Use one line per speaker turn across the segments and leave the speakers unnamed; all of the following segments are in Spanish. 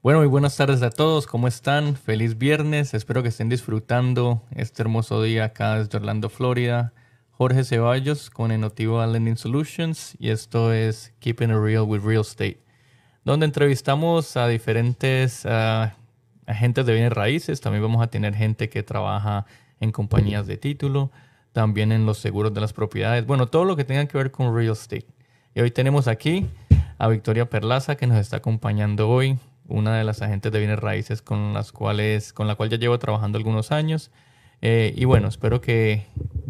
Bueno, muy buenas tardes a todos, ¿cómo están? Feliz viernes, espero que estén disfrutando este hermoso día acá desde Orlando, Florida. Jorge Ceballos con Enotiva Lending Solutions y esto es Keeping It Real with Real Estate, donde entrevistamos a diferentes ah, agentes de bienes raíces, también vamos a tener gente que trabaja en compañías de título, también en los seguros de las propiedades, bueno, todo lo que tenga que ver con real estate. Y hoy tenemos aquí a Victoria Perlaza que nos está acompañando hoy una de las agentes de bienes raíces con las cuales, con la cual ya llevo trabajando algunos años. Eh, y bueno, espero que,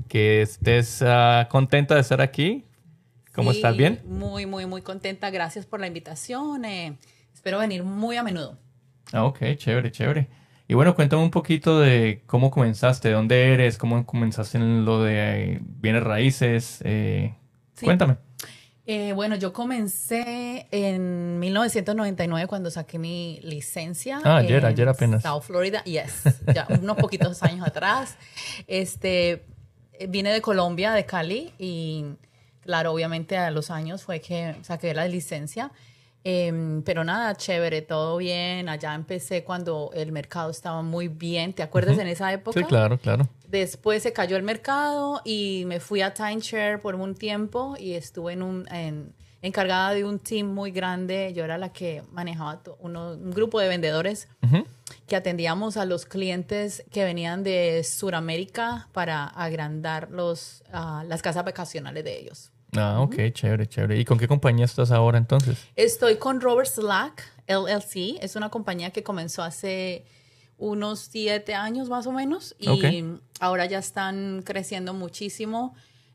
que estés uh, contenta de estar aquí. ¿Cómo
Sí,
estás? ¿Bien?
Muy, muy, muy contenta. Gracias por la invitación. eh, espero venir muy a menudo.
Ah, ok, chévere, chévere. Y bueno, cuéntame un poquito de cómo comenzaste, de dónde eres, cómo comenzaste en lo de bienes raíces. eh,
Sí.
Cuéntame.
Eh, bueno, yo comencé en 1999 cuando saqué mi licencia.
Ah, ayer, ayer apenas.
South Florida, yes, ya unos poquitos años atrás. Este, eh, vine de Colombia, de Cali, y claro, obviamente a los años fue que saqué la licencia. Em, pero nada, chévere, todo bien. Allá empecé cuando el mercado estaba muy bien. ¿Te acuerdas en esa época?
Sí, claro, claro.
Después se cayó el mercado y me fui a timeshare por un tiempo y estuve en un, en- encargada de un team muy grande. Yo era la que manejaba uno- un grupo de vendedores que atendíamos a los clientes que venían de Sudamérica para agrandar los, ah, las casas vacacionales de ellos.
Ah, ok, chévere, chévere. ¿Y con qué compañía estás ahora entonces?
Estoy con Robert Slack LLC. Es una compañía que comenzó hace unos siete años más o menos y ahora ya están creciendo muchísimo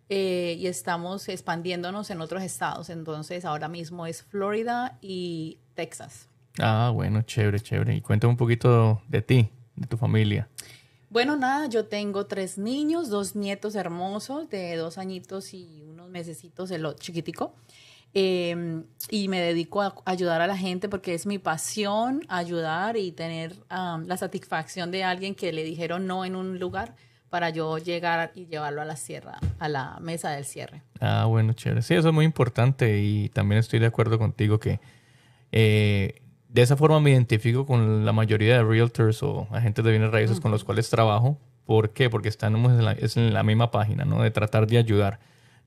eh, y estamos expandiéndonos en otros estados. Entonces ahora mismo es Florida y Texas.
Ah, bueno, chévere, chévere. Y cuéntame un poquito de ti, de tu familia.
Bueno, nada, yo tengo tres niños, dos nietos hermosos de dos añitos y mesecitos, el chiquitico. Eh, y me dedico a ayudar a la gente porque es mi pasión ayudar y tener um, la satisfacción de alguien que le dijeron no en un lugar para yo llegar y llevarlo a la sierra, a la mesa del cierre.
Ah, bueno, chévere. Sí, eso es muy importante y también estoy de acuerdo contigo que eh, de esa forma me identifico con la mayoría de realtors o agentes de bienes raíces con los cuales trabajo. ¿Por qué? Porque estamos en la, es en la misma página, ¿no? De tratar de ayudar.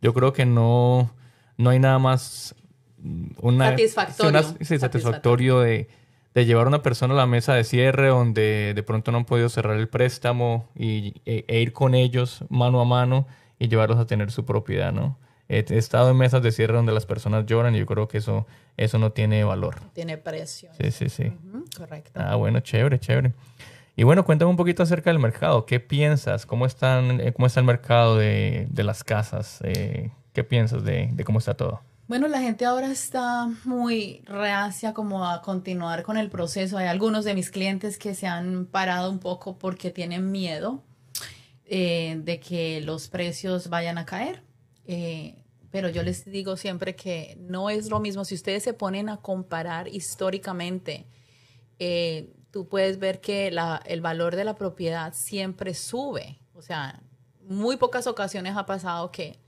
Yo creo que no, no hay nada más mm, una,
Satisfactorio.
sí, una- sí, satisfactorio de, de llevar a una persona a la mesa de cierre donde de pronto no han podido cerrar el préstamo y, e, e ir con ellos mano a mano y llevarlos a tener su propiedad, ¿no? He, he estado en mesas de cierre donde las personas lloran y yo creo que eso, eso no tiene valor.
Tiene precio.
Sí, sí, sí.
Correcto.
Ah, bueno, chévere, chévere. Y bueno, cuéntame un poquito acerca del mercado. ¿Qué piensas? ¿Cómo, están, eh, cómo está el mercado de, de las casas? Eh, ¿Qué piensas de, cómo está todo?
Bueno, la gente ahora está muy reacia como a continuar con el proceso. Hay algunos de mis clientes que se han parado un poco porque tienen miedo eh, de que los precios vayan a caer. Pero yo les digo siempre que no es lo mismo. Si ustedes se ponen a comparar históricamente, eh, tú puedes ver que el valor de la propiedad siempre sube. O sea, muy pocas ocasiones ha pasado que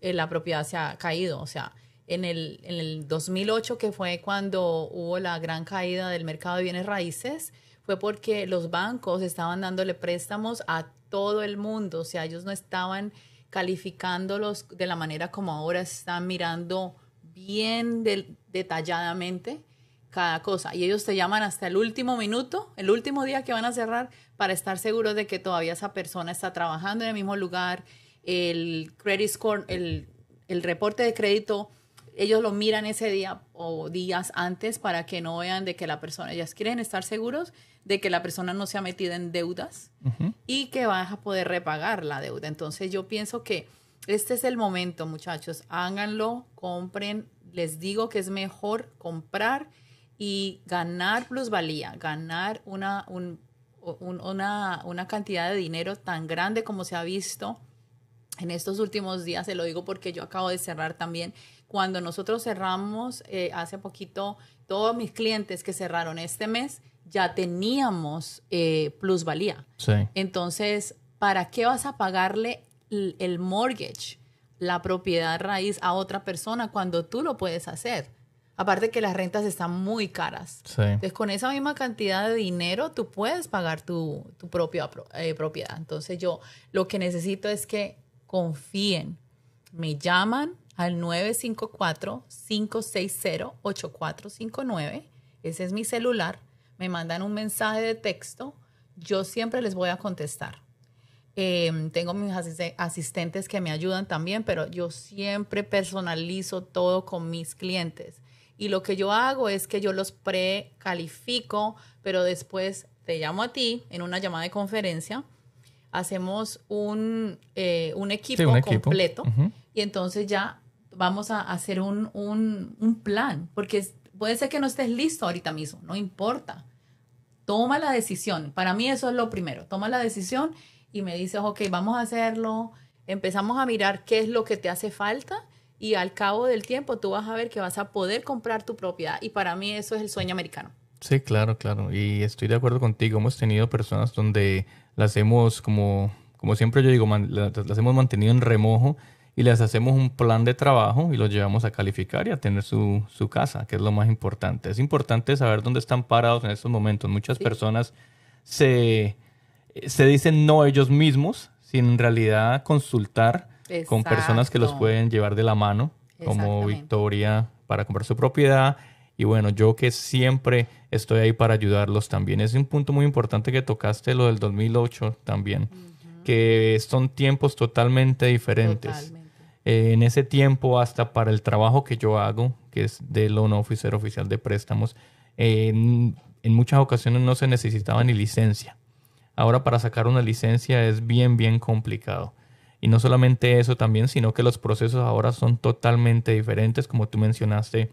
eh, la propiedad se ha caído. O sea, en el, en el 2008, que fue cuando hubo la gran caída del mercado de bienes raíces, fue porque los bancos estaban dándole préstamos a todo el mundo. O sea, ellos no estaban calificándolos de la manera como ahora están mirando bien detalladamente cada cosa. Y ellos te llaman hasta el último minuto, el último día que van a cerrar, para estar seguros de que todavía esa persona está trabajando en el mismo lugar. El credit score, el, el reporte de crédito, ellos lo miran ese día o días antes para que no vean de que la persona, ellas quieren estar seguros de que la persona no se ha metido en deudas y que vas a poder repagar la deuda. Entonces yo pienso que este es el momento, muchachos. Háganlo, compren. Les digo que es mejor comprar y ganar plusvalía, ganar una, un- un- una, una cantidad de dinero tan grande como se ha visto en estos últimos días, se lo digo porque yo acabo de cerrar también. Cuando nosotros cerramos eh, hace poquito, todos mis clientes que cerraron este mes ya teníamos eh, plusvalía.
Sí.
Entonces, ¿para qué vas a pagarle el, el mortgage, la propiedad raíz a otra persona cuando tú lo puedes hacer? Aparte que las rentas están muy caras.
Sí.
Entonces, con esa misma cantidad de dinero, tú puedes pagar tu, tu propia pro- eh, propiedad. Entonces, yo lo que necesito es que confíen. Me llaman al 954-560-8459. Ese es mi celular. Me mandan un mensaje de texto. Yo siempre les voy a contestar. Eh, tengo mis asiste- asistentes que me ayudan también, pero yo siempre personalizo todo con mis clientes. Y lo que yo hago es que yo los precalifico, pero después te llamo a ti en una llamada de conferencia, hacemos un, eh, un, equipo
un equipo.
completo y entonces ya vamos a hacer un, un- un plan, porque puede ser que no estés listo ahorita mismo, no importa toma la decisión. Para mí eso es lo primero. Toma la decisión y me dices, ok, vamos a hacerlo. Empezamos a mirar qué es lo que te hace falta y al cabo del tiempo tú vas a ver que vas a poder comprar tu propiedad. Y para mí eso es el sueño americano.
Sí, claro, claro. Y estoy de acuerdo contigo. Hemos tenido personas donde las hemos, como, como siempre yo digo, man- las hemos mantenido en remojo y les hacemos un plan de trabajo y los llevamos a calificar y a tener su, su casa, que es lo más importante. Es importante saber dónde están parados en estos momentos. Muchas
Sí.
personas se, se dicen no ellos mismos, sin en realidad consultar con personas que los pueden llevar de la mano, como. Victoria, para comprar su propiedad. Y bueno, yo que siempre estoy ahí para ayudarlos también. Es un punto muy importante que tocaste, lo del 2008 también, que son tiempos totalmente diferentes.
Totalmente.
Eh, en ese tiempo, hasta para el trabajo que yo hago, que es de loan officer oficial de préstamos, eh, en, en muchas ocasiones no se necesitaba ni licencia. Ahora para sacar una licencia es bien, bien complicado. Y no solamente eso también, sino que los procesos ahora son totalmente diferentes, como tú mencionaste,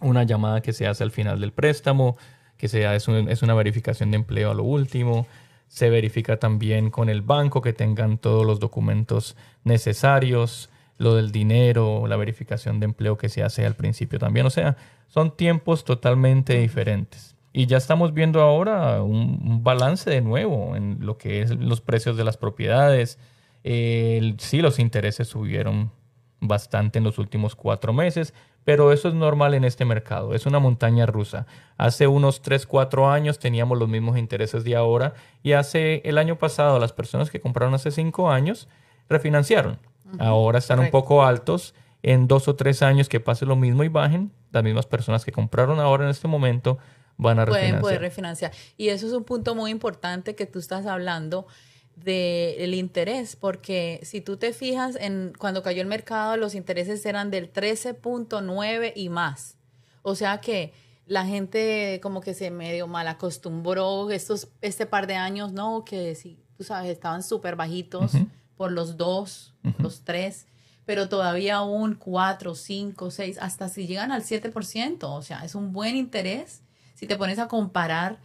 una llamada que se hace al final del préstamo, que se hace- es, un- es una verificación de empleo a lo último. Se verifica también con el banco que tengan todos los documentos necesarios, lo del dinero, la verificación de empleo que se hace al principio también. O sea, son tiempos totalmente diferentes. Y ya estamos viendo ahora un, un balance de nuevo en lo que es los precios de las propiedades. Sí, los intereses subieron bastante en los últimos cuatro meses, pero eso es normal en este mercado, es una montaña rusa. Hace unos 3, 4 años teníamos los mismos intereses de ahora y hace el año pasado las personas que compraron hace 5 años refinanciaron. Ahora están
correcto.
un poco altos. En dos o tres años que pase lo mismo y bajen, las mismas personas que compraron ahora en este momento van a
Pueden
refinanciar.
poder refinanciar. Y eso es un punto muy importante que tú estás hablando del interés, porque si tú te fijas en cuando cayó el mercado, los intereses eran del 13.9 y más. O sea que la gente como que se medio mal acostumbró estos, este par de años, ¿no? Que si tú sabes, estaban súper bajitos por los dos, los tres, pero todavía un 4, 5, 6, hasta si llegan al 7%, o sea, es un buen interés si te pones a comparar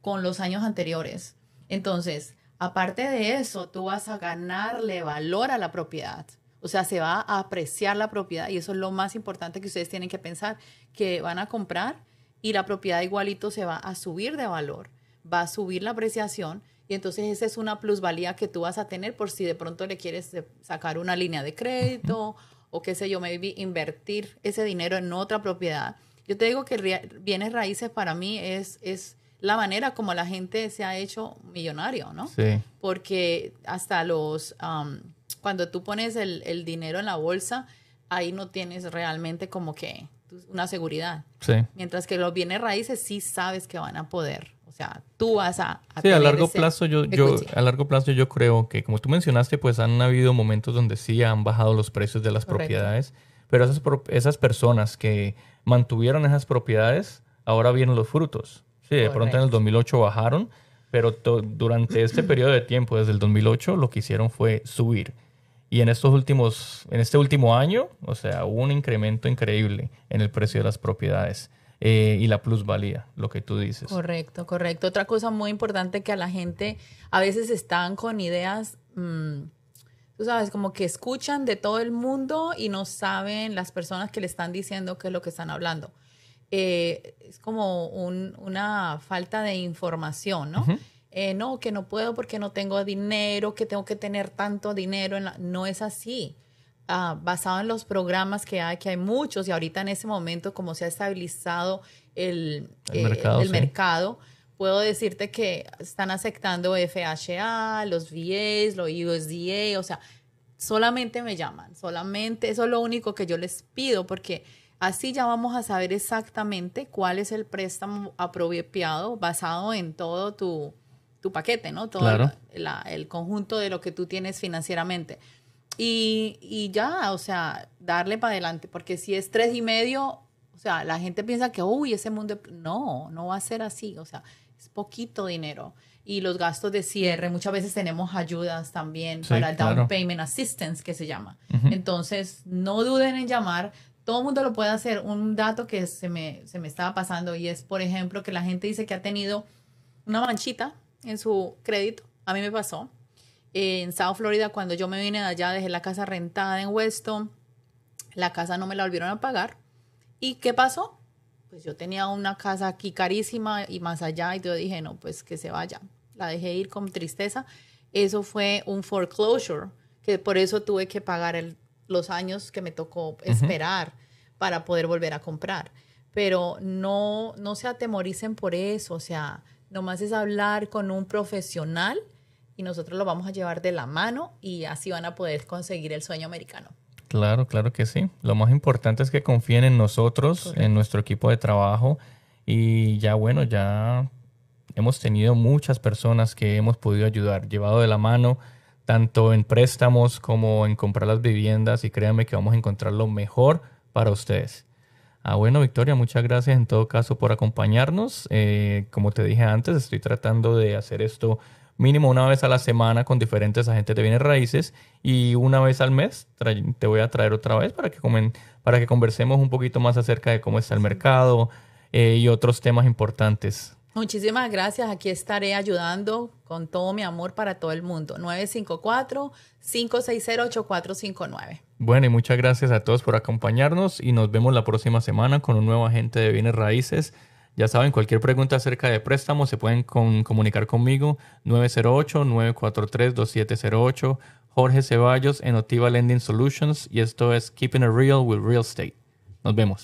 con los años anteriores. Entonces, aparte de eso, tú vas a ganarle valor a la propiedad. O sea, se va a apreciar la propiedad y eso es lo más importante que ustedes tienen que pensar, que van a comprar y la propiedad igualito se va a subir de valor, va a subir la apreciación y entonces esa es una plusvalía que tú vas a tener por si de pronto le quieres sacar una línea de crédito o qué sé yo, maybe invertir ese dinero en otra propiedad. Yo te digo que bienes raíces para mí es, es la manera como la gente se ha hecho millonario, ¿no?
Sí,
porque hasta los, cuando tú pones el, el dinero en la bolsa, ahí no tienes realmente como que una seguridad.
sí.
Mientras que los bienes raíces sí sabes que van a poder. O sea, tú vas a... a
Sí, a largo plazo yo, yo, a largo plazo yo creo que, como tú mencionaste, pues han habido momentos donde sí han bajado los precios de las
Correcto.
propiedades, pero esas, esas personas que mantuvieron esas propiedades, ahora vienen los frutos. Sí, de pronto en el
Correcto.
2008 bajaron, pero durante este periodo de tiempo, desde el 2008, lo que hicieron fue subir. Y en estos últimos, en este último año, o sea, hubo un incremento increíble en el precio de las propiedades eh, y la plusvalía, lo que tú dices.
Correcto, correcto. Otra cosa muy importante que a la gente a veces están con ideas, mm, tú sabes, como que escuchan de todo el mundo y no saben las personas que le están diciendo qué es lo que están hablando. Eh, es como un- una falta de información, ¿no? Eh, no, que no puedo porque no tengo dinero, que tengo que tener tanto dinero. En la- No es así. ah, basado en los programas que hay, que hay muchos, y ahorita en ese momento, como se ha estabilizado el,
El mercado, sí.
mercado, puedo decirte que están aceptando FHA, los VAs, los USDA, o sea, solamente me llaman, solamente, eso es lo único que yo les pido, porque así ya vamos a saber exactamente cuál es el préstamo apropiado basado en todo tu, tu paquete, ¿no? Todo
Claro.
la- el conjunto de lo que tú tienes financieramente. Y, y ya, o sea, darle para adelante, porque si es tres y medio, o sea, la gente piensa que, uy, ese mundo, no, no va a ser así, o sea, es poquito dinero. Y los gastos de cierre, muchas veces tenemos ayudas también
Sí,
para el down payment assistance, que se llama. Entonces, no duden en llamar. Todo el mundo lo puede hacer. Un dato que se me, se me estaba pasando y es, por ejemplo, que la gente dice que ha tenido una manchita en su crédito. A mí me pasó. En South Florida, cuando yo me vine de allá, dejé la casa rentada en Weston. La casa no me la volvieron a pagar. ¿Y qué pasó? Pues yo tenía una casa aquí carísima y más allá y yo dije, no, pues que se vaya. La dejé ir con tristeza. Eso fue un foreclosure, que por eso tuve que pagar el- los años que me tocó esperar para poder volver a comprar. Pero no, no se atemoricen por eso, o sea, nomás es hablar con un profesional y nosotros lo vamos a llevar de la mano y así van a poder conseguir el sueño americano.
Claro, claro que sí. Lo más importante es que confíen en nosotros,
Correcto.
en nuestro equipo de trabajo. Y ya bueno, ya hemos tenido muchas personas que hemos podido ayudar, llevado de la mano, tanto en préstamos como en comprar las viviendas. Y créanme que vamos a encontrar lo mejor para ustedes. Ah, bueno, Victoria, muchas gracias en todo caso por acompañarnos. Eh, como te dije antes, estoy tratando de hacer esto mínimo una vez a la semana con diferentes agentes de bienes raíces y una vez al mes te voy a traer otra vez para que, comen- para que conversemos un poquito más acerca de cómo está el mercado eh, y otros temas importantes.
Muchísimas gracias. Aquí estaré ayudando con todo mi amor para todo el mundo. 954-560-8459.
Bueno, y muchas gracias a todos por acompañarnos y nos vemos la próxima semana con un nuevo agente de bienes raíces. Ya saben, cualquier pregunta acerca de préstamos se pueden comunicar conmigo 908-943-2708. Jorge Ceballos en Otiva Lending Solutions y esto es Keeping It Real with Real Estate. Nos vemos.